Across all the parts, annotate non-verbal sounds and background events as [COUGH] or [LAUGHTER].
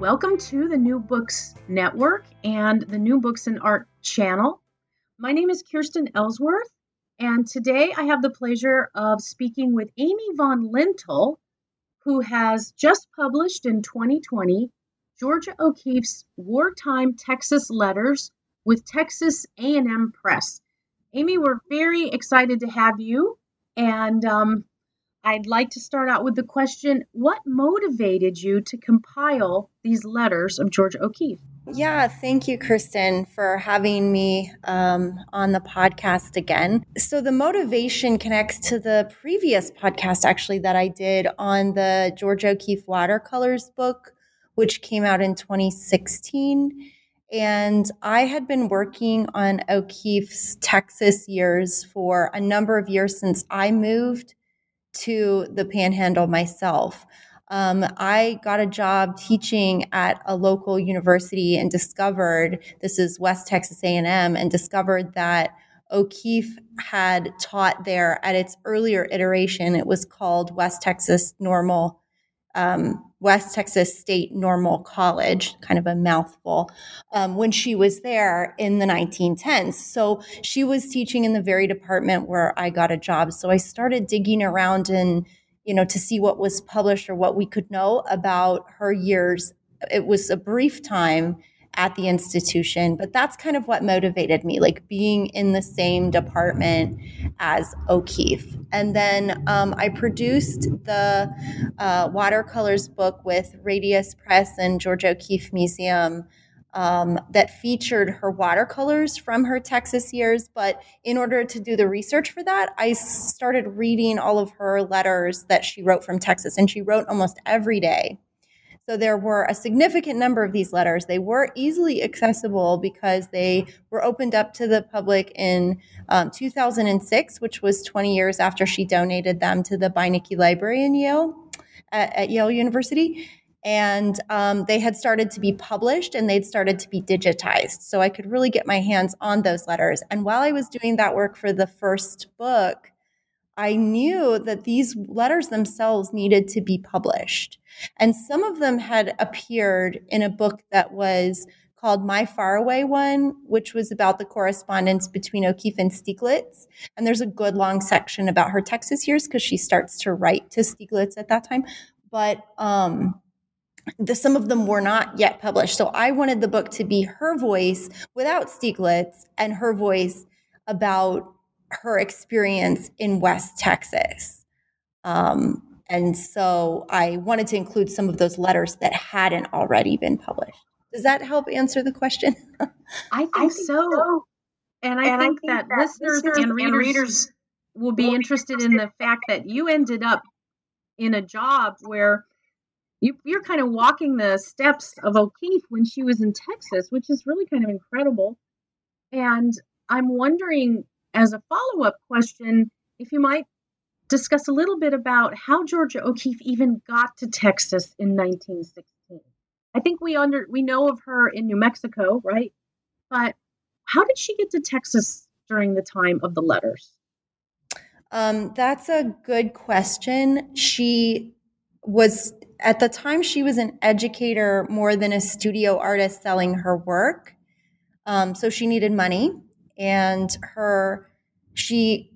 Welcome to the New Books Network and the New Books and Art channel. My name is Kirsten Ellsworth, and today I have the pleasure of speaking with Amy von Lintel, who has just published in 2020 Georgia O'Keeffe's Wartime Texas Letters with Texas A&M Press. Amy, we're very excited to have you, and um, I'd like to start out with the question What motivated you to compile these letters of Georgia O'Keeffe? Yeah, thank you, Kristen, for having me um, on the podcast again. So, the motivation connects to the previous podcast, actually, that I did on the Georgia O'Keeffe watercolors book, which came out in 2016. And I had been working on O'Keeffe's Texas years for a number of years since I moved to the panhandle myself. Um, I got a job teaching at a local university and discovered this is West Texas A&M and discovered that O'Keeffe had taught there at its earlier iteration. It was called West Texas Normal um, West Texas State Normal College, kind of a mouthful, um, when she was there in the 1910s. So she was teaching in the very department where I got a job. So I started digging around and, you know, to see what was published or what we could know about her years. It was a brief time at the institution. But that's kind of what motivated me, like being in the same department as O'Keeffe. And then um, I produced the uh, watercolors book with Radius Press and George O'Keeffe Museum. Um, that featured her watercolors from her Texas years. But in order to do the research for that, I started reading all of her letters that she wrote from Texas, and she wrote almost every day. So there were a significant number of these letters. They were easily accessible because they were opened up to the public in um, 2006, which was 20 years after she donated them to the Beinecke Library in Yale, at, at Yale University. And um, they had started to be published and they'd started to be digitized. So I could really get my hands on those letters. And while I was doing that work for the first book, I knew that these letters themselves needed to be published. And some of them had appeared in a book that was called My Faraway One, which was about the correspondence between O'Keeffe and Stieglitz. And there's a good long section about her Texas years because she starts to write to Stieglitz at that time. But um, the, some of them were not yet published. So I wanted the book to be her voice without Stieglitz and her voice about her experience in West Texas. Um, and so I wanted to include some of those letters that hadn't already been published. Does that help answer the question? [LAUGHS] I think, I think so. so. And I, and think, I think that, that listeners, listeners and, readers and readers will be interested in the fact that you ended up in a job where you, you're kind of walking the steps of O'Keeffe when she was in Texas, which is really kind of incredible. And I'm wondering as a follow up question, if you might discuss a little bit about how Georgia O'Keeffe even got to Texas in 1916. I think we under we know of her in New Mexico, right? But how did she get to Texas during the time of the letters? Um, that's a good question. She was at the time she was an educator more than a studio artist selling her work. Um, so she needed money, and her she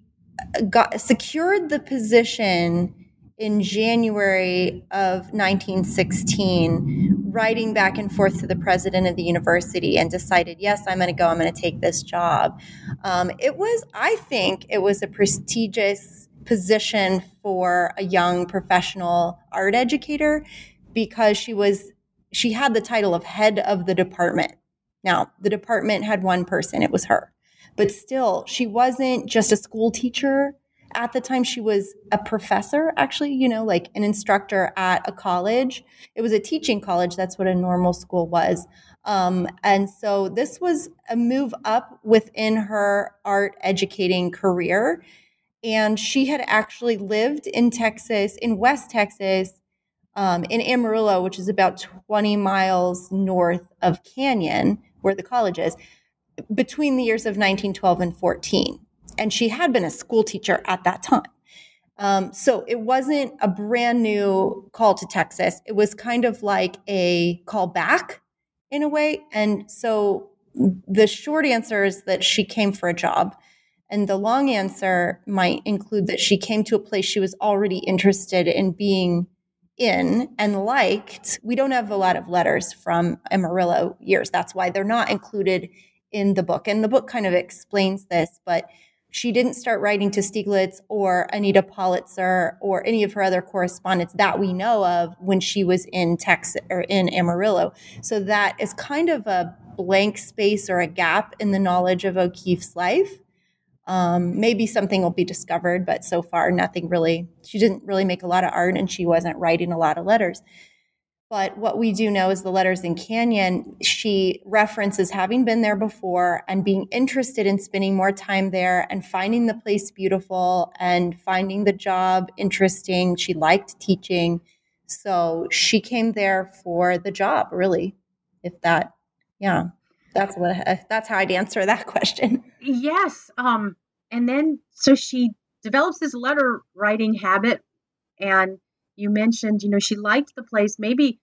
got secured the position in January of 1916, writing back and forth to the president of the university and decided, yes, I'm going to go, I'm going to take this job. Um, it was, I think, it was a prestigious position for a young professional art educator because she was, she had the title of head of the department. Now, the department had one person, it was her. But still, she wasn't just a school teacher. At the time she was a professor actually you know like an instructor at a college. It was a teaching college that's what a normal school was. Um, and so this was a move up within her art educating career. And she had actually lived in texas in west texas um, in amarillo which is about 20 miles north of canyon where the college is between the years of 1912 and 14 and she had been a school teacher at that time. Um, so it wasn't a brand new call to Texas. It was kind of like a call back in a way. And so the short answer is that she came for a job. And the long answer might include that she came to a place she was already interested in being in and liked. We don't have a lot of letters from Amarillo years. That's why they're not included in the book. And the book kind of explains this, but she didn't start writing to Stieglitz or Anita Pollitzer or any of her other correspondents that we know of when she was in Texas or in Amarillo. So that is kind of a blank space or a gap in the knowledge of O'Keeffe's life. Um, maybe something will be discovered, but so far nothing really. She didn't really make a lot of art and she wasn't writing a lot of letters. But what we do know is the letters in Canyon, she references having been there before and being interested in spending more time there and finding the place beautiful and finding the job interesting. She liked teaching. So she came there for the job, really. If that, yeah, that's what, that's how I'd answer that [LAUGHS] question. Yes. Um, and then, so she develops this letter writing habit and you mentioned, you know, she liked the place. Maybe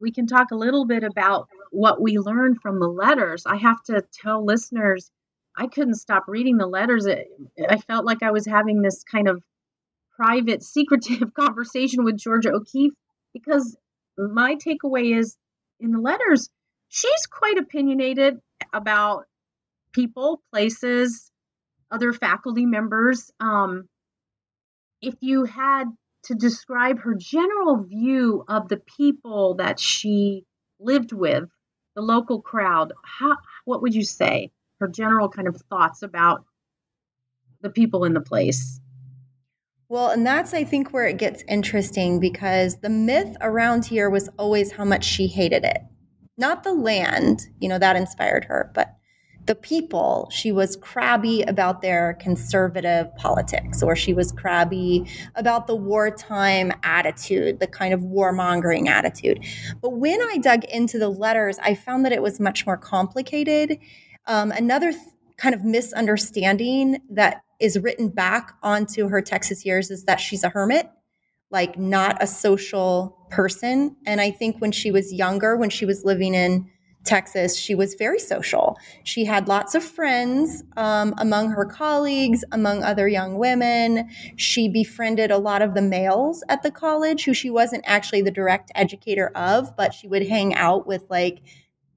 we can talk a little bit about what we learned from the letters. I have to tell listeners, I couldn't stop reading the letters. I felt like I was having this kind of private, [LAUGHS] secretive conversation with Georgia O'Keeffe because my takeaway is in the letters, she's quite opinionated about people, places, other faculty members. Um, if you had to describe her general view of the people that she lived with, the local crowd, how, what would you say? Her general kind of thoughts about the people in the place. Well, and that's, I think, where it gets interesting because the myth around here was always how much she hated it. Not the land, you know, that inspired her, but the people, she was crabby about their conservative politics, or she was crabby about the wartime attitude, the kind of warmongering attitude. But when I dug into the letters, I found that it was much more complicated. Um, another th- kind of misunderstanding that is written back onto her Texas years is that she's a hermit, like not a social person. And I think when she was younger, when she was living in Texas, she was very social. She had lots of friends um, among her colleagues, among other young women. She befriended a lot of the males at the college who she wasn't actually the direct educator of, but she would hang out with, like,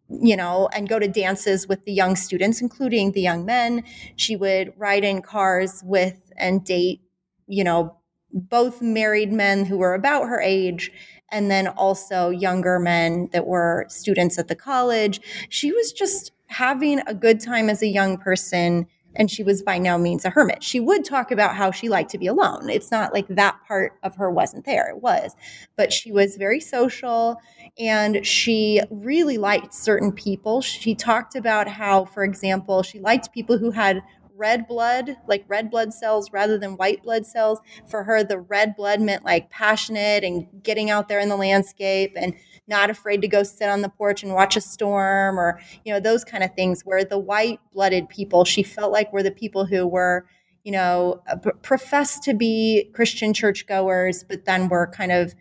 you know, and go to dances with the young students, including the young men. She would ride in cars with and date, you know, both married men who were about her age and then also younger men that were students at the college. She was just having a good time as a young person and she was by no means a hermit. She would talk about how she liked to be alone. It's not like that part of her wasn't there. It was. But she was very social and she really liked certain people. She talked about how, for example, she liked people who had red blood, like red blood cells rather than white blood cells. For her, the red blood meant like passionate and getting out there in the landscape and not afraid to go sit on the porch and watch a storm or, you know, those kind of things. Where the white blooded people, she felt like were the people who were, you know, uh, professed to be Christian churchgoers, but then were kind of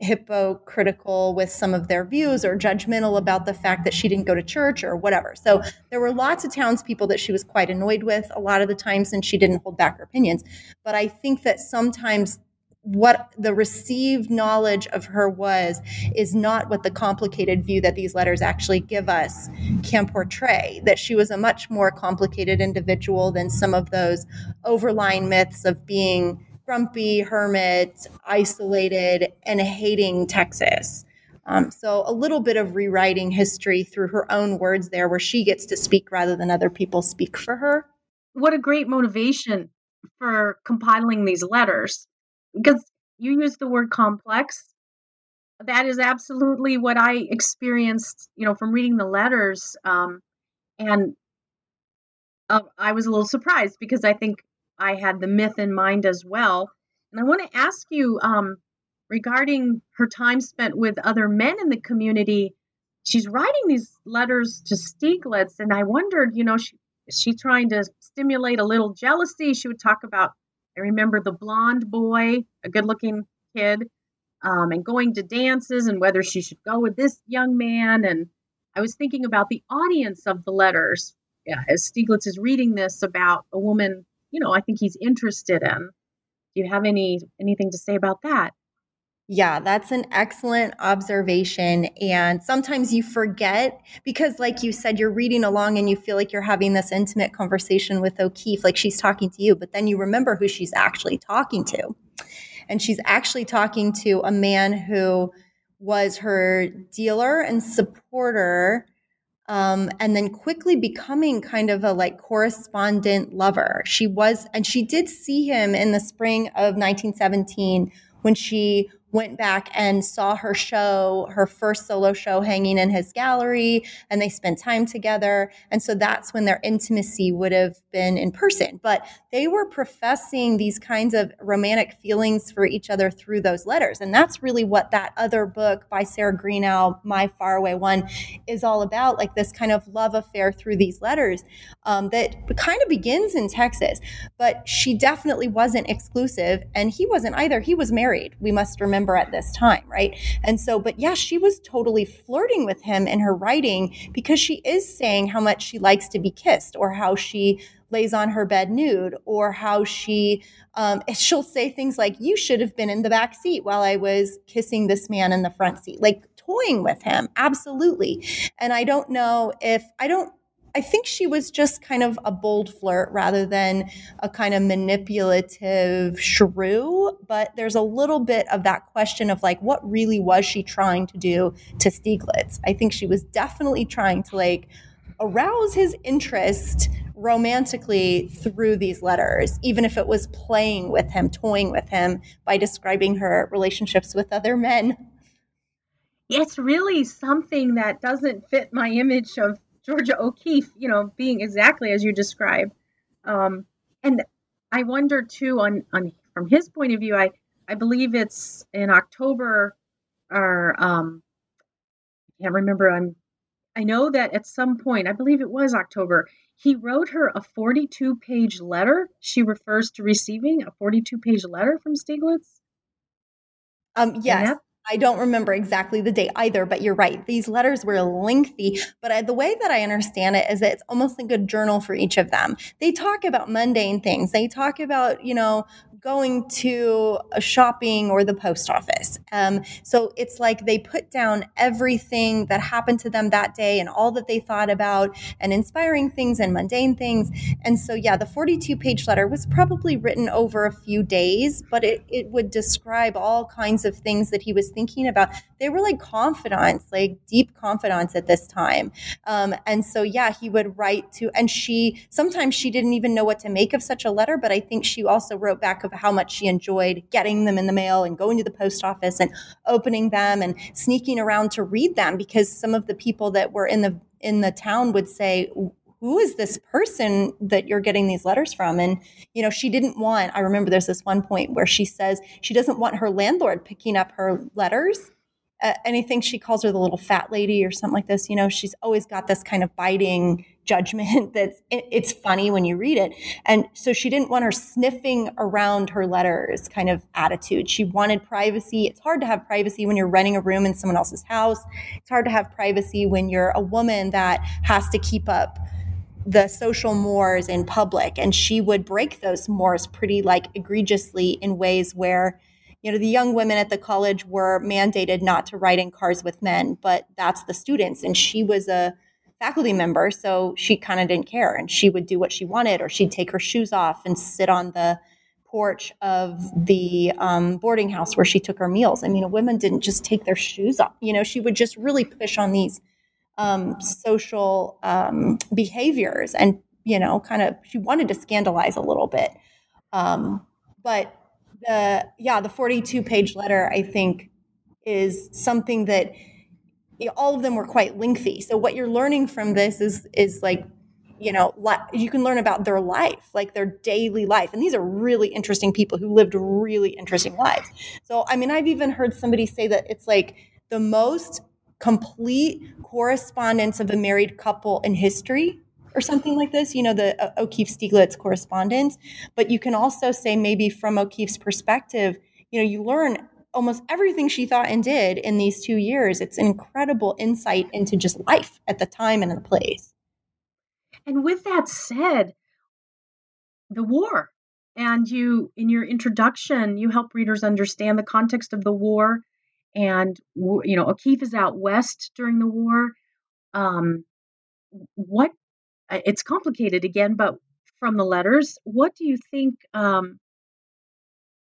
hypocritical with some of their views or judgmental about the fact that she didn't go to church or whatever. So there were lots of townspeople that she was quite annoyed with a lot of the times and she didn't hold back her opinions. But I think that sometimes what the received knowledge of her was is not what the complicated view that these letters actually give us can portray. That she was a much more complicated individual than some of those overlying myths of being grumpy, hermit, isolated, and hating Texas. Um, so a little bit of rewriting history through her own words there, where she gets to speak rather than other people speak for her. What a great motivation for compiling these letters because you use the word complex that is absolutely what i experienced you know from reading the letters um, and uh, i was a little surprised because i think i had the myth in mind as well. And i want to ask you um, regarding her time spent with other men in the community she's writing these letters to stieglitz and i wondered you know she, is she trying to stimulate a little jealousy? She would talk about I remember the blonde boy, a good looking kid, um, and going to dances and whether she should go with this young man. And I was thinking about the audience of the letters. Yeah, as Stieglitz is reading this about a woman, you know, I think he's interested in. Do you have any anything to say about that? Yeah, that's an excellent observation. And sometimes you forget because, like you said, you're reading along and you feel like you're having this intimate conversation with O'Keeffe, like she's talking to you, but then you remember who she's actually talking to. And she's actually talking to a man who was her dealer and supporter. Um, and then quickly becoming kind of a like correspondent lover. She was, and she did see him in the spring of 1917 when she went back and saw her show, her first solo show hanging in his gallery, and they spent time together. And so that's when their intimacy would have been in person. But they were professing these kinds of romantic feelings for each other through those letters. And that's really what that other book by Sarah Greenough, My Faraway One, is all about like this kind of love affair through these letters um, that kind of begins in Texas. But she definitely wasn't exclusive, and he wasn't either. He was married, we must remember remember at this time, right? And so, but yeah, she was totally flirting with him in her writing because she is saying how much she likes to be kissed or how she lays on her bed nude or how she um, [LAUGHS] she'll say things like you should have been in the back seat while i was kissing this man in the front seat like toying with him absolutely and i don't know if i don't I think she was just kind of a bold flirt rather than a kind of manipulative shrew. But there's a little bit of that question of like, what really was she trying to do to Stieglitz? I think she was definitely trying to like arouse his interest romantically through these letters, even if it was playing with him, toying with him by describing her relationships with other men. It's really something that doesn't fit my image of Georgia O'Keeffe, you know, being exactly as you describe. Um, and I wonder too, on on from his point of view, I I believe it's in October, or um, I can't remember. I'm I know that at some point, I believe it was October, he wrote her a 42 page letter. She refers to receiving a 42 page letter from Stieglitz. Um, yes. I don't remember exactly the date either, but you're right. These letters were lengthy, but I, the way that I understand it is that it's almost like a journal for each of them. They talk about mundane things. They talk about, you know, going to a shopping or the post office. Um, so it's like they put down everything that happened to them that day and all that they thought about and inspiring things and mundane things. And so, yeah, the 42 page letter was probably written over a few days, but it, it would describe all kinds of things that he was thinking about. They were like confidants, like deep confidants at this time. Um, and so, yeah, he would write to, and she, sometimes she didn't even know what to make of such a letter, but I think she also wrote back of how much she enjoyed getting them in the mail and going to the post office and opening them and sneaking around to read them because some of the people that were in the in the town would say who is this person that you're getting these letters from? And, you know, she didn't want, I remember there's this one point where she says she doesn't want her landlord picking up her letters. Uh, anything she calls her the little fat lady or something like this, you know, she's always got this kind of biting [LAUGHS] judgment that's it, it's funny when you read it. And so she didn't want her sniffing around her letters kind of attitude. She wanted privacy. It's hard to have privacy when you're renting a room in someone else's house. It's hard to have privacy when you're a woman that has to keep up the social mores in public and she would break those mores pretty like egregiously in ways where you know the young women at the college were mandated not to ride in cars with men but that's the students and she was a faculty member so she kind of didn't care and she would do what she wanted or she'd take her shoes off and sit on the porch of the um, boarding house where she took her meals. I mean women didn't just take their shoes off you know she would just really push on these um, social um, behaviors and you know kind of she wanted to scandalize a little bit. Um, but the yeah the 42 page letter i think is something that all of them were quite lengthy. So what you're learning from this is is like you know you can learn about their life like their daily life. And these are really interesting people who lived really interesting lives. So i mean i've even heard somebody say that it's like the most complete correspondence of a married couple in history or something like this, you know, the uh, O'Keeffe Stieglitz correspondence. But you can also say, maybe from O'Keeffe's perspective, you know, you learn almost everything she thought and did in these two years. It's an incredible insight into just life at the time and in the place. And with that said, the war, and you, in your introduction, you help readers understand the context of the war and you know O'Keeffe is out west during the war. Um, what it's complicated again, but from the letters, what do you think? Um,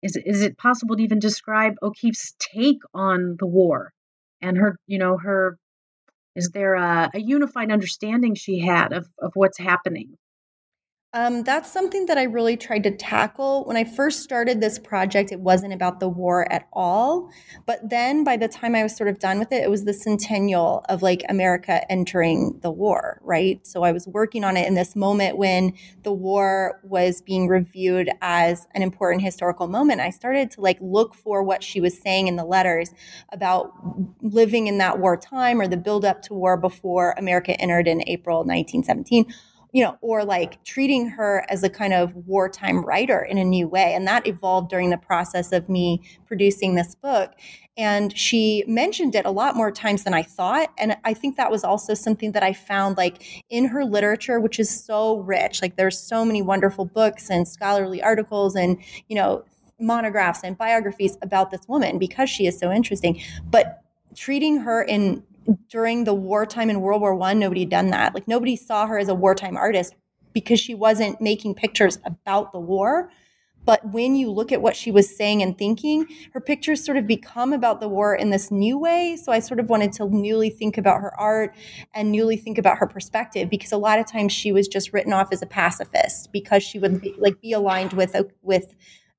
is is it possible to even describe O'Keeffe's take on the war and her, you know, her? Is there a, a unified understanding she had of of what's happening? Um, that's something that I really tried to tackle. When I first started this project, it wasn't about the war at all. But then by the time I was sort of done with it, it was the centennial of like America entering the war, right? So I was working on it in this moment when the war was being reviewed as an important historical moment. I started to like look for what she was saying in the letters about living in that war time or the build up to war before America entered in April 1917 you know, or like treating her as a kind of wartime writer in a new way. And that evolved during the process of me producing this book. And she mentioned it a lot more times than I thought. And I think that was also something that I found like in her literature, which is so rich. Like there's so many wonderful books and scholarly articles and, you know, monographs and biographies about this woman because she is so interesting. But treating her in during the wartime in World War One, nobody had done that. Like nobody saw her as a wartime artist because she wasn't making pictures about the war. But when you look at what she was saying and thinking, her pictures sort of become about the war in this new way. So I sort of wanted to newly think about her art and newly think about her perspective because a lot of times she was just written off as a pacifist because she would be, like be aligned with uh, with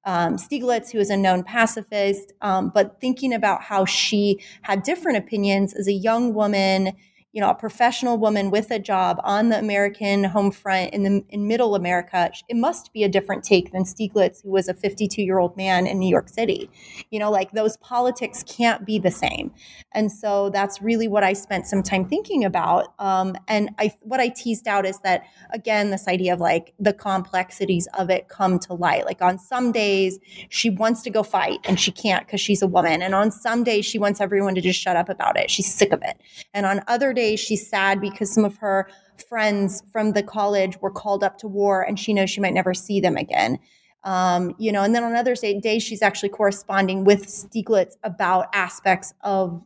um, Stieglitz, who is a known pacifist, um, but thinking about how she had different opinions as a young woman you know, a professional woman with a job on the American home front in the in middle America, it must be a different take than Stieglitz, who was a 52 year old man in New York City. You know, like those politics can't be the same. And so that's really what I spent some time thinking about. Um, and I, what I teased out is that again, this idea of like the complexities of it come to light. Like on some days, she wants to go fight and she can't because she's a woman. And on some days, she wants everyone to just shut up about it. She's sick of it. And on other she's sad because some of her friends from the college were called up to war and she knows she might never see them again. Um, you know, and then on other days, she's actually corresponding with Stieglitz about aspects of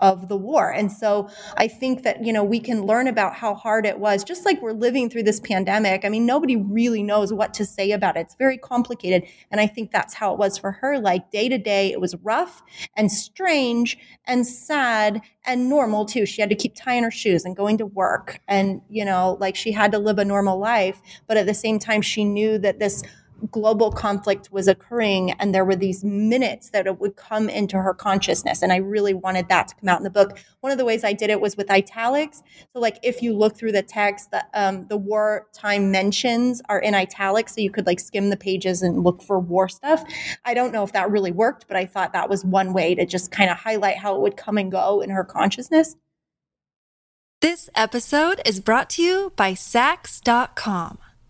of the war. And so I think that, you know, we can learn about how hard it was, just like we're living through this pandemic. I mean, nobody really knows what to say about it. It's very complicated. And I think that's how it was for her. Like day to day, it was rough and strange and sad and normal too. She had to keep tying her shoes and going to work. And, you know, like she had to live a normal life. But at the same time, she knew that this global conflict was occurring and there were these minutes that it would come into her consciousness. And i really wanted that to come out in the book. One of the ways i did it was with italics. So like if you look through the text the, um, the wartime mentions are in italics so you could like skim the pages and look for war stuff. I don't know if that really worked but i thought that was one way to just kind of highlight how it would come and go in her consciousness. This episode is brought to you by Saks.com.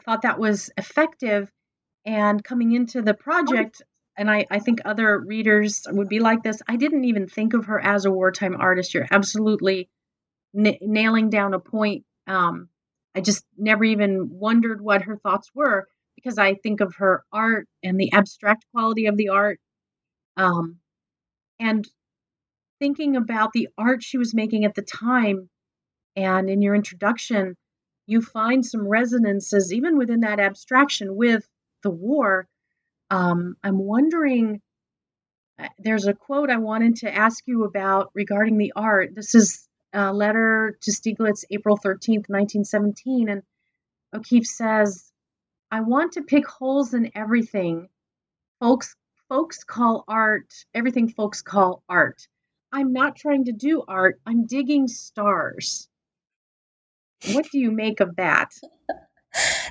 thought that was effective. And coming into the project, and I, I think other readers would be like this, I didn't even think of her as a wartime artist. You're absolutely n- nailing down a point. Um, I just never even wondered what her thoughts were because I think of her art and the abstract quality of the art. Um, and thinking about the art she was making at the time, and in your introduction, you find some resonances, even within that abstraction, with the war. Um, I'm wondering, uh, there's a quote I wanted to ask you about regarding the art. This is a letter to Stieglitz, April 13th, 1917. And O'Keeffe says, I want to pick holes in everything. Folks, folks call art everything folks call art. I'm not trying to do art. I'm digging stars. What do you make of that?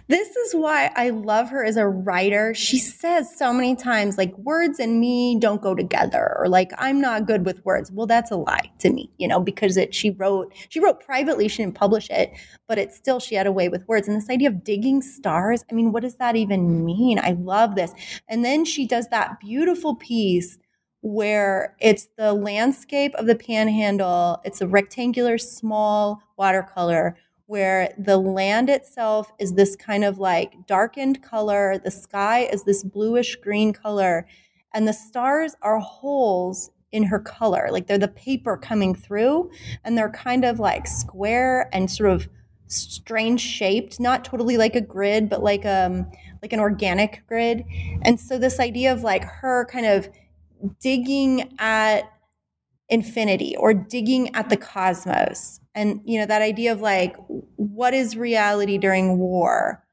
this is why I love her as a writer. She says so many times, like, words and me don't go together, or like, I'm not good with words. Well, that's a lie to me, you know, because it, she wrote, she wrote privately, she didn't publish it, but it's still, she had a way with words. And this idea of digging stars, I mean, what does that even mean? I love this. And then she does that beautiful piece where it's the landscape of the panhandle, it's a rectangular, small watercolor where the land itself is this kind of like darkened color, the sky is this bluish green color, and the stars are holes in her color. Like they're the paper coming through, and they're kind of like square and sort of strange shaped, not totally like a grid, but like um like an organic grid. And so this idea of like her kind of digging at infinity or digging at the cosmos and you know that idea of like what is reality during war?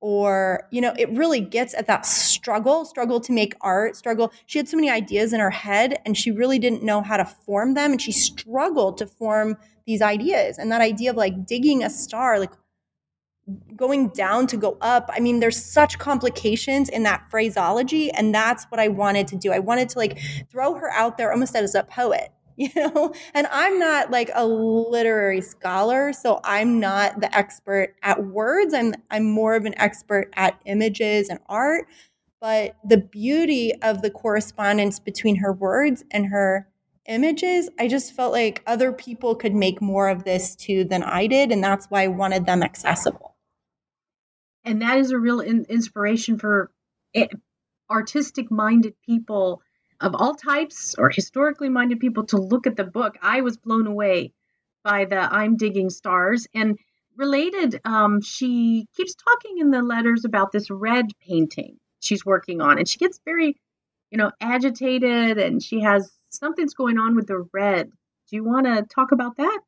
Or you know it really gets at that struggle struggle to make art struggle. She had so many ideas in her head and she really didn't know how to form them and she struggled to form these ideas. And that idea of like digging a star like going down to go up i mean there's such complications in that phraseology and that's what i wanted to do. I wanted to like throw her out there almost as a poet [LAUGHS] you know? And i'm not like a literary scholar so i'm not the expert at words. I'm i'm more of an expert at images and art. But the beauty of the correspondence between her words and her images i just felt like other people could make more of this too than i did and that's why i wanted them accessible. And that is a real in- inspiration for eh, artistic minded people of all types or historically minded people to look at the book. I was blown away by the I'm Digging Stars. And related, um, she keeps talking in the letters about this red painting she's working on. And she gets very, you know, agitated and she has something's going on with the red. Do you want to talk about that?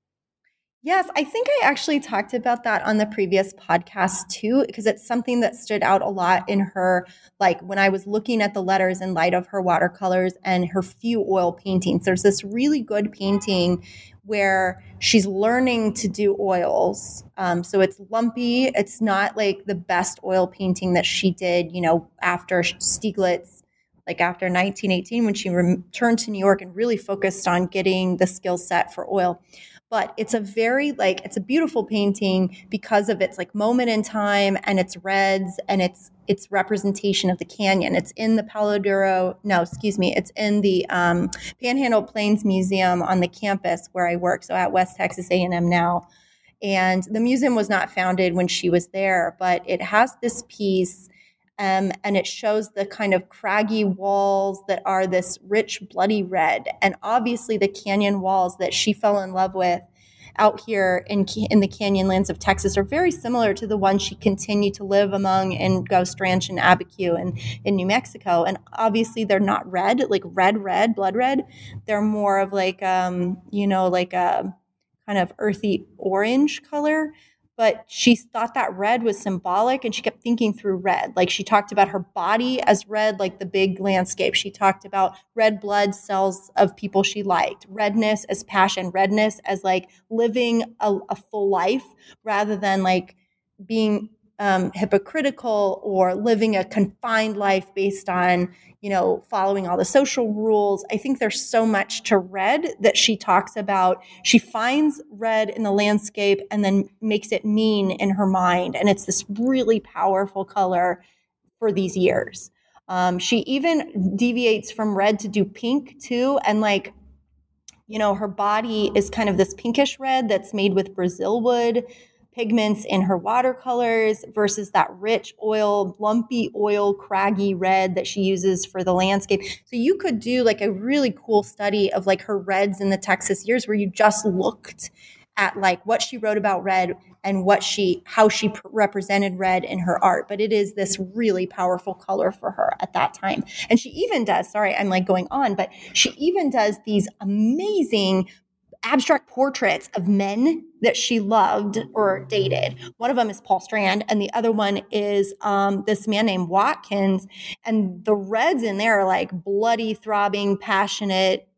Yes, I think I actually talked about that on the previous podcast too, because it's something that stood out a lot in her, like when I was looking at the letters in light of her watercolors and her few oil paintings. There's this really good painting where she's learning to do oils. Um, so it's lumpy. It's not like the best oil painting that she did, you know, after Stieglitz like after 1918 when she returned to New York and really focused on getting the skill set for oil but it's a very like it's a beautiful painting because of its like moment in time and its reds and its its representation of the canyon. It's in the Palo Duro, no, excuse me, it's in the um, Panhandle Plains Museum on the campus where I work, so at West Texas A&M now. And the museum was not founded when she was there, but it has this piece um, and it shows the kind of craggy walls that are this rich, bloody red. And obviously, the canyon walls that she fell in love with out here in, in the canyon lands of Texas are very similar to the ones she continued to live among in Ghost Ranch and Abiquiu and in New Mexico. And obviously, they're not red, like red, red, blood red. They're more of like, um, you know, like a kind of earthy orange color but she thought that red was symbolic and she kept thinking through red. Like she talked about her body as red, like the big landscape. She talked about red blood cells of people she liked, redness as passion, redness as like living a, a full life rather than like being um, hypocritical or living a confined life based on you know following all the social rules. I think there's so much to red that she talks about. She finds red in the landscape and then makes it mean in her mind. And it's this really powerful color for these years. Um, she even deviates from red to do pink too. And like you know her body is kind of this pinkish red that's made with brazil wood pigments in her watercolors versus that rich oil, lumpy oil, craggy red that she uses for the landscape. So you could do like a really cool study of like her reds in the Texas years where you just looked at like what she wrote about red and what she how she represented red in her art but it is this really powerful color for her at that time and she even does sorry i'm like going on but she even does these amazing abstract portraits of men that she loved or dated. One of them is Paul Strand, and the other one is um, this man named Watkins. And the reds in there are like bloody, throbbing, passionate,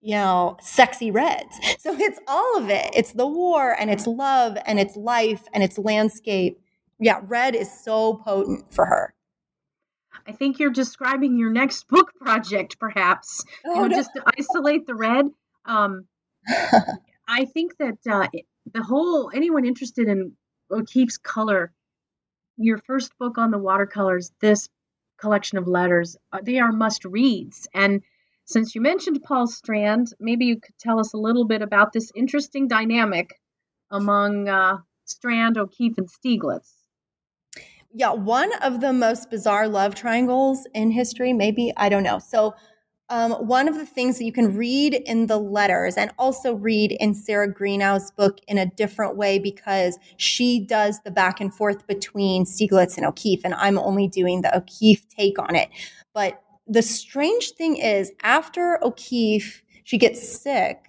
you know, sexy reds. So it's all of it. It's the war and it's love and it's life and it's landscape. Yeah, red is so potent for her. I think you're describing your next book project, perhaps. Oh, you know, no. just to isolate the red. Um, I think that uh, the whole anyone interested in O'Keeffe's color, your first book on the watercolors, this collection of letters, uh, they are must reads. And since you mentioned Paul Strand, maybe you could tell us a little bit about this interesting dynamic among uh, Strand, O'Keeffe, and Stieglitz. Yeah, one of the most bizarre love triangles in history, maybe, I don't know. So um, one of the things that you can read in the letters and also read in Sarah Greenough's book in a different way because she does the back and forth between Stieglitz and O'Keeffe, and I'm only doing the O'Keeffe take on it. But the strange thing is, after O'Keeffe, she gets sick.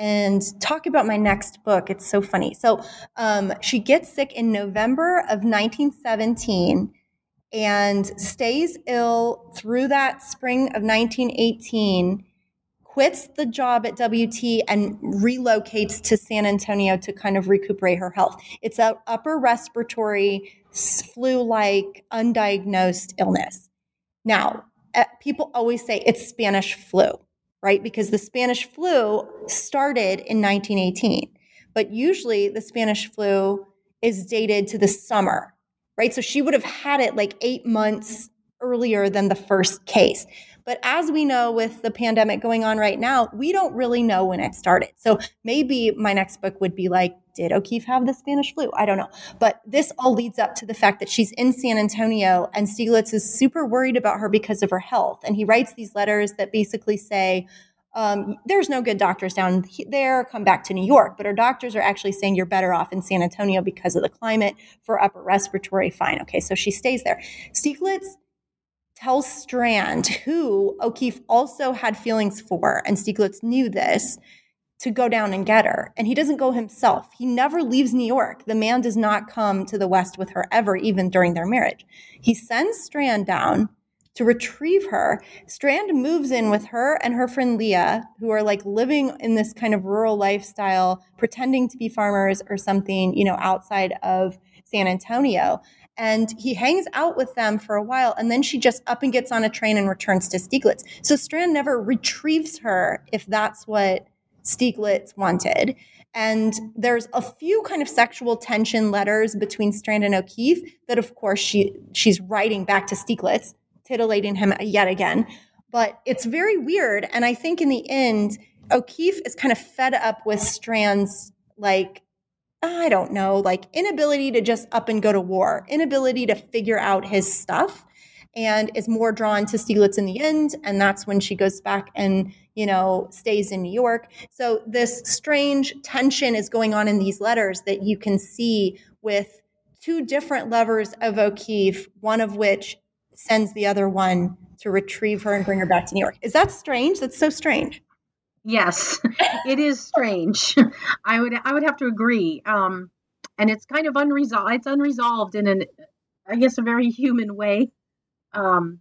And talk about my next book. It's so funny. So um, she gets sick in November of 1917 and stays ill through that spring of 1918 quits the job at WT and relocates to San Antonio to kind of recuperate her health. It's an upper respiratory flu like undiagnosed illness. Now, eh, people always say it's Spanish flu, right? Because the Spanish flu started in 1918, but usually the Spanish flu is dated to the summer right? So she would have had it like eight months earlier than the first case. But as we know with the pandemic going on right now, we don't really know when it started. So maybe my next book would be like, did O'Keeffe have the Spanish flu? I don't know. But this all leads up to the fact that she's in San Antonio and Stieglitz is super worried about her because of her health. And he writes these letters that basically say, um, there's no good doctors down there, come back to New York. But our doctors are actually saying you're better off in San Antonio because of the climate for upper respiratory. Fine. Okay. So she stays there. Stieglitz tells Strand, who O'Keeffe also had feelings for, and Stieglitz knew this, to go down and get her. And he doesn't go himself. He never leaves New York. The man does not come to the West with her ever, even during their marriage. He sends Strand down to retrieve her. Strand moves in with her and her friend Leah, who are like living in this kind of rural lifestyle, pretending to be farmers or something, you know, outside of San Antonio. and he hangs out with them for a while and then she just up and gets on a train and returns to Stieglitz. So Strand never retrieves her if that's what Stieglitz wanted. And there's a few kind of sexual tension letters between Strand and O'Keeffe that of course she she's writing back to Stieglitz, titillating him yet again. But it's very weird and I think in the end O'Keeffe is kind of fed up with Strand's like I don't know, like inability to just up and go to war, inability to figure out his stuff, and is more drawn to Stieglitz in the end. And that's when she goes back and, you know, stays in New York. So this strange tension is going on in these letters that you can see with two different lovers of O'Keeffe, one of which sends the other one to retrieve her and bring her back to New York. Is that strange? That's so strange. Yes, [LAUGHS] it is strange. I would I would have to agree. Um, and it's kind of unresolved. It's unresolved in an, I guess, a very human way. Um,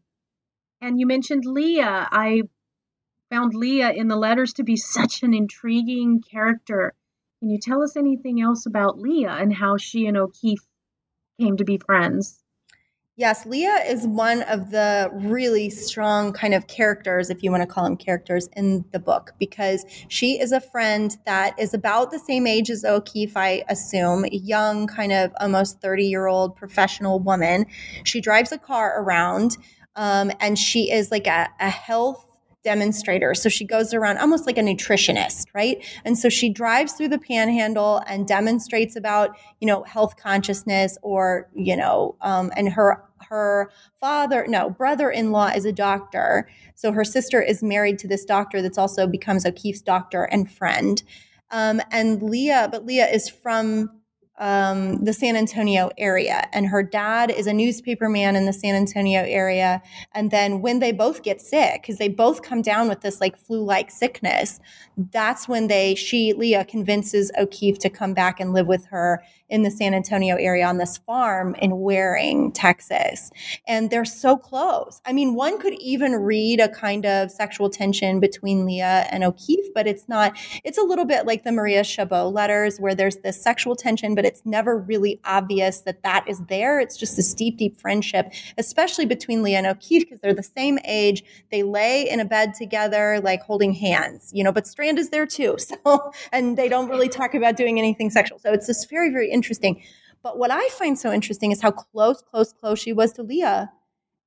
and you mentioned Leah. I found Leah in the letters to be such an intriguing character. Can you tell us anything else about Leah and how she and O'Keeffe came to be friends? Yes, Leah is one of the really strong kind of characters, if you want to call them characters, in the book because she is a friend that is about the same age as O'Keeffe, I assume, young, kind of almost 30 year old professional woman. She drives a car around um, and she is like a, a health demonstrator. So she goes around almost like a nutritionist, right? And so she drives through the panhandle and demonstrates about, you know, health consciousness or, you know, um, and her her father, no, brother-in-law is a doctor. So her sister is married to this doctor that's also becomes O'Keeffe's doctor and friend. Um, and Leah, but Leah is from um, the San Antonio area. And her dad is a newspaper man in the San Antonio area. And then when they both get sick, because they both come down with this like flu like sickness, that's when they, she, Leah, convinces O'Keeffe to come back and live with her in the San Antonio area on this farm in Waring, Texas. And they're so close. I mean, one could even read a kind of sexual tension between Leah and O'Keeffe, but it's not, it's a little bit like the Maria Chabot letters where there's this sexual tension, but it's never really obvious that that is there. It's just this deep, deep friendship, especially between Leah and O'Keeffe because they're the same age. They lay in a bed together, like holding hands, you know, but Strand is there too. [LAUGHS] So, and they don't really talk about doing anything sexual. So it's this very, very interesting. But what I find so interesting is how close, close, close she was to Leah.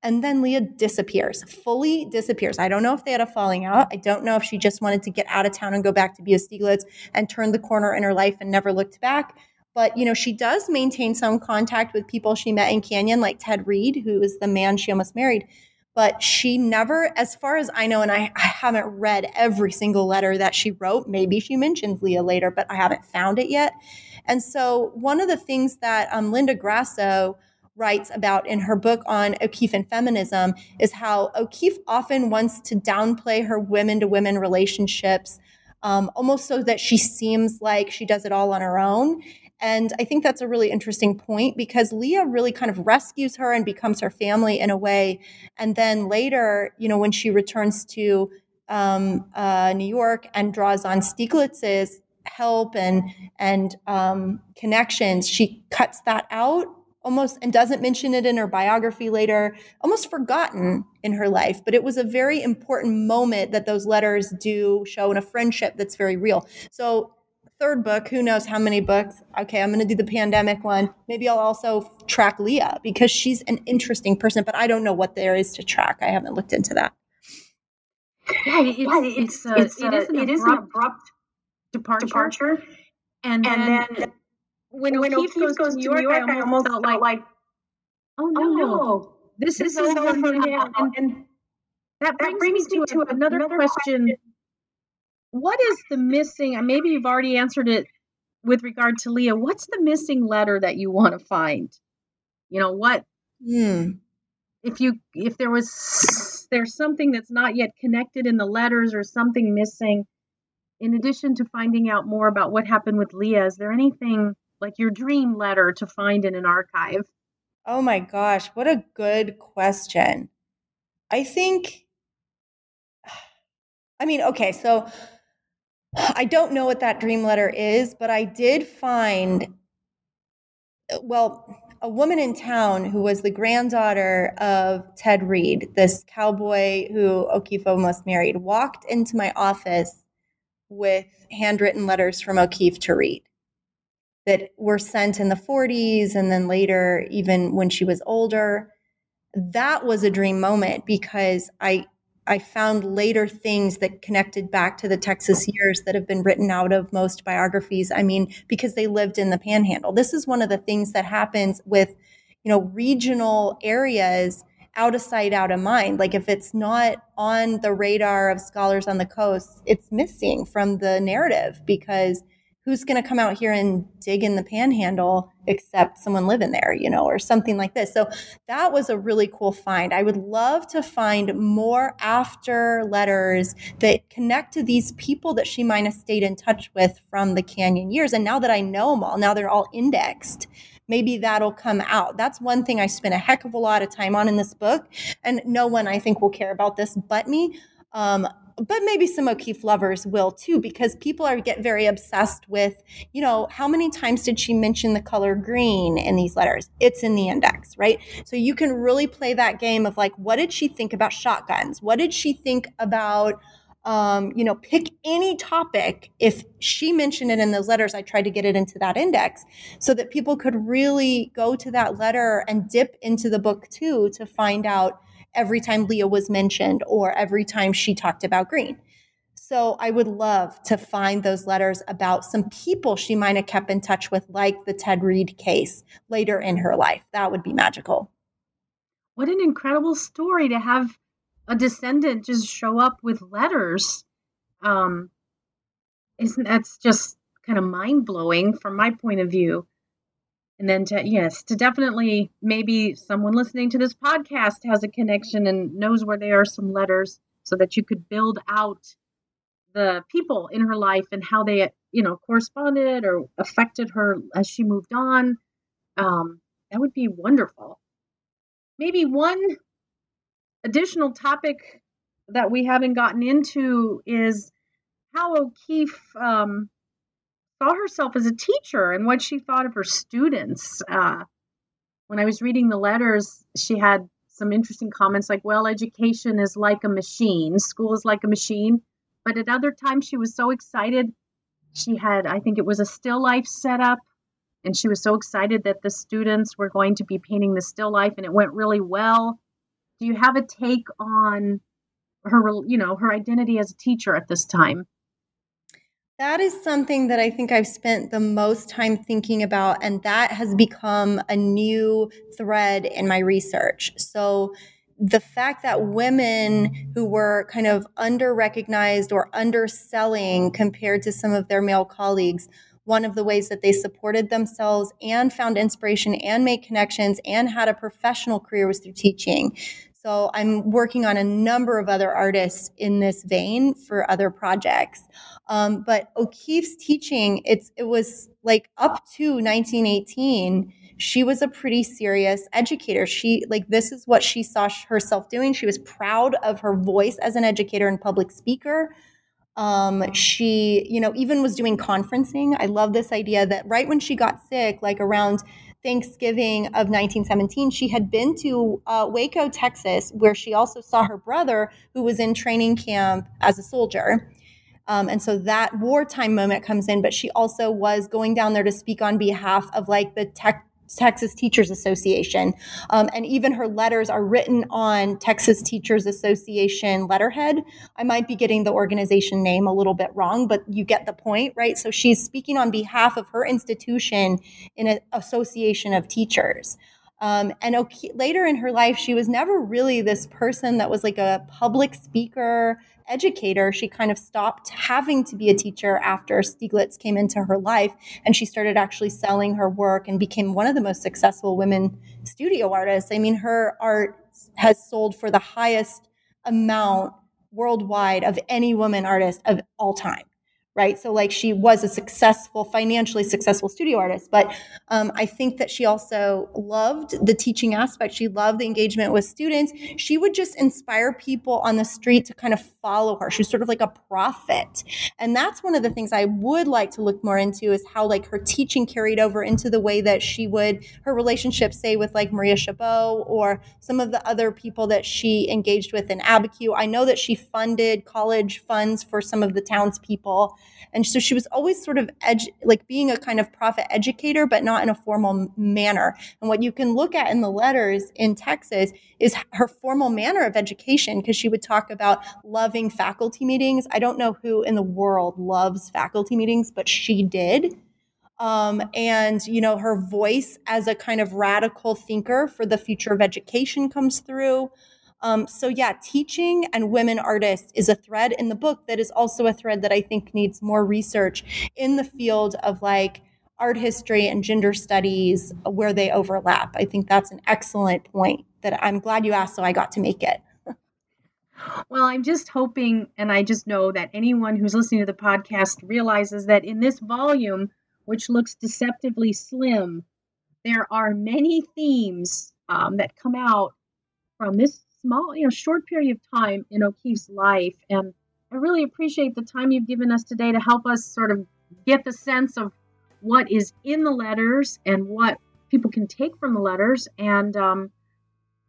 And then Leah disappears, fully disappears. I don't know if they had a falling out. I don't know if she just wanted to get out of town and go back to be a Stieglitz and turn the corner in her life and never looked back. But, you know, she does maintain some contact with people she met in Canyon, like Ted Reid, who is the man she almost married. But she never, as far as I know, and I, I haven't read every single letter that she wrote. Maybe she mentions Leah later, but I haven't found it yet. And so, one of the things that um, Linda Grasso writes about in her book on O'Keeffe and feminism is how O'Keeffe often wants to downplay her women to women relationships, um, almost so that she seems like she does it all on her own. And I think that's a really interesting point because Leah really kind of rescues her and becomes her family in a way. And then later, you know, when she returns to um, uh, New York and draws on Stieglitz's help and and um, connections, she cuts that out almost and doesn't mention it in her biography later, almost forgotten in her life. But it was a very important moment that those letters do show in a friendship that's very real. So third book, who knows how many books. Okay, I'm going to do the pandemic one. Maybe I'll also track Leah because she's an interesting person, but I don't know what there is to track. I haven't looked into that. Yeah, it's, yeah, it's, uh, it's, uh, it is an, it abrupt, is an abrupt departure. departure. And, and then, then when, when O'Keeffe goes, goes to New York, York I, almost I almost felt like, like oh no, oh, no. This, this, is, is over for now. And, and, that brings, that brings me to, to another, another question. question what is the missing maybe you've already answered it with regard to leah what's the missing letter that you want to find you know what hmm. if you if there was there's something that's not yet connected in the letters or something missing in addition to finding out more about what happened with leah is there anything like your dream letter to find in an archive? Oh my gosh what a good question. I think i mean okay so I don't know what that dream letter is, but I did find, well, a woman in town who was the granddaughter of Ted Reid, this cowboy who O'Keeffe almost married, walked into my office with handwritten letters from O'Keeffe to read that were sent in the 40s and then later, even when she was older. That was a dream moment because I I found later things that connected back to the Texas years that have been written out of most biographies. I mean, because they lived in the panhandle. This is one of the things that happens with, you know, regional areas out of sight, out of mind. Like if it's not on the radar of scholars on the coast, it's missing from the narrative because who's going to come out here and dig in the panhandle except someone living there, you know, or something like this. So that was a really cool find. I would love to find more after letters that connect to these people that she might have stayed in touch with from the Canyon years. And now that I know them all, now they're all indexed. Maybe that'll come out. That's one thing I spent a heck of a lot of time on in this book. And no one I think will care about this but me. Um, but maybe some O'Keeffe lovers will too, because people are get very obsessed with, you know, how many times did she mention the color green in these letters? It's in the index, right? So you can really play that game of like, what did she think about shotguns? What did she think about? Um, you know, pick any topic. If she mentioned it in those letters, I tried to get it into that index so that people could really go to that letter and dip into the book too to find out every time Leah was mentioned or every time she talked about green. So I would love to find those letters about some people she might have kept in touch with, like the Ted Reid case later in her life. That would be magical. What an incredible story to have a descendant just show up with letters. Um, isn't that's just kind of mind blowing from my point of view? and then to yes to definitely maybe someone listening to this podcast has a connection and knows where there are some letters so that you could build out the people in her life and how they you know corresponded or affected her as she moved on um, that would be wonderful maybe one additional topic that we haven't gotten into is how O'Keeffe um, saw herself as a teacher and what she thought of her students. Uh, when I was reading the letters, she had some interesting comments like, well, education is like a machine, school is like a machine. But at other times, she was so excited. She had, I think it was a still life set up, and she was so excited that the students were going to be painting the still life, and it went really well. Do you have a take on her, you know, her identity as a teacher at this time? That is something that I think I've spent the most time thinking about, and that has become a new thread in my research. So, the fact that women who were kind of underrecognized or underselling compared to some of their male colleagues, one of the ways that they supported themselves and found inspiration and made connections and had a professional career was through teaching. So I'm working on a number of other artists in this vein for other projects. Um, but O'Keeffe's teaching, it's it was like up to 1918, she was a pretty serious educator. She like this is what she saw herself doing. She was proud of her voice as an educator and public speaker. Um, she, you know, even was doing conferencing. I love this idea that right when she got sick, like around Thanksgiving of 1917, she had been to uh, Waco, Texas, where she also saw her brother, who was in training camp as a soldier. Um, and so that wartime moment comes in, but she also was going down there to speak on behalf of like the tech Texas Teachers Association. Um, and even her letters are written on Texas Teachers Association letterhead. I might be getting the organization name a little bit wrong, but you get the point, right? So she's speaking on behalf of her institution in an association of teachers. Um, and later in her life, she was never really this person that was like a public speaker, educator, she kind of stopped having to be a teacher after Stieglitz came into her life. And she started actually selling her work and became one of the most successful women studio artists. I mean, her art has sold for the highest amount worldwide of any woman artist of all time right? So, like, she was a successful, financially successful studio artist, but um, I think that she also loved the teaching aspect. She loved the engagement with students. She would just inspire people on the street to kind of follow her. She was sort of like a prophet. And that's one of the things I would like to look more into is how, like, her teaching carried over into the way that she would, her relationship, say, with like Maria Chabot or some of the other people that she engaged with in Abiquiu. I know that she funded college funds for some of the townspeople and so she was always sort of edu- like being a kind of prophet educator, but not in a formal manner. And what you can look at in the letters in Texas is her formal manner of education, because she would talk about loving faculty meetings. I don't know who in the world loves faculty meetings, but she did. Um, and you know her voice as a kind of radical thinker for the future of education comes through um, so, yeah, teaching and women artists is a thread in the book that is also a thread that I think needs more research in the field of like art history and gender studies where they overlap. I think that's an excellent point that I'm glad you asked, so I got to make it. Well, I'm just hoping, and I just know that anyone who's listening to the podcast realizes that in this volume, which looks deceptively slim, there are many themes um, that come out from this small, you know, short period of time in O'Keeffe's life. And I really appreciate the time you've given us today to help us sort of get the sense of what is in the letters and what people can take from the letters. And um,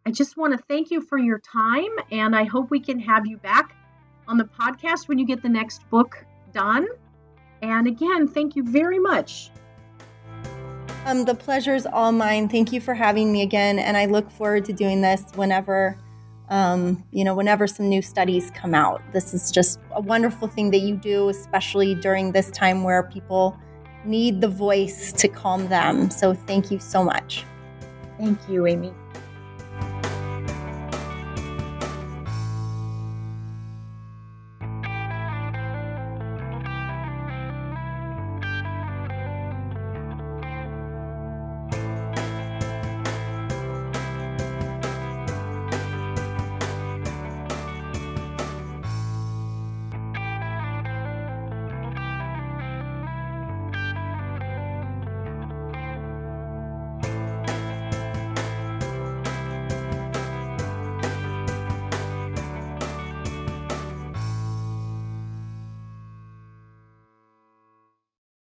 I just want to thank you for your time. And I hope we can have you back on the podcast when you get the next book done. And again, thank you very much. Um, the pleasure is all mine. Thank you for having me again. And I look forward to doing this whenever um, you know, whenever some new studies come out. This is just a wonderful thing that you do, especially during this time where people need the voice to calm them. So thank you so much. Thank you, Amy.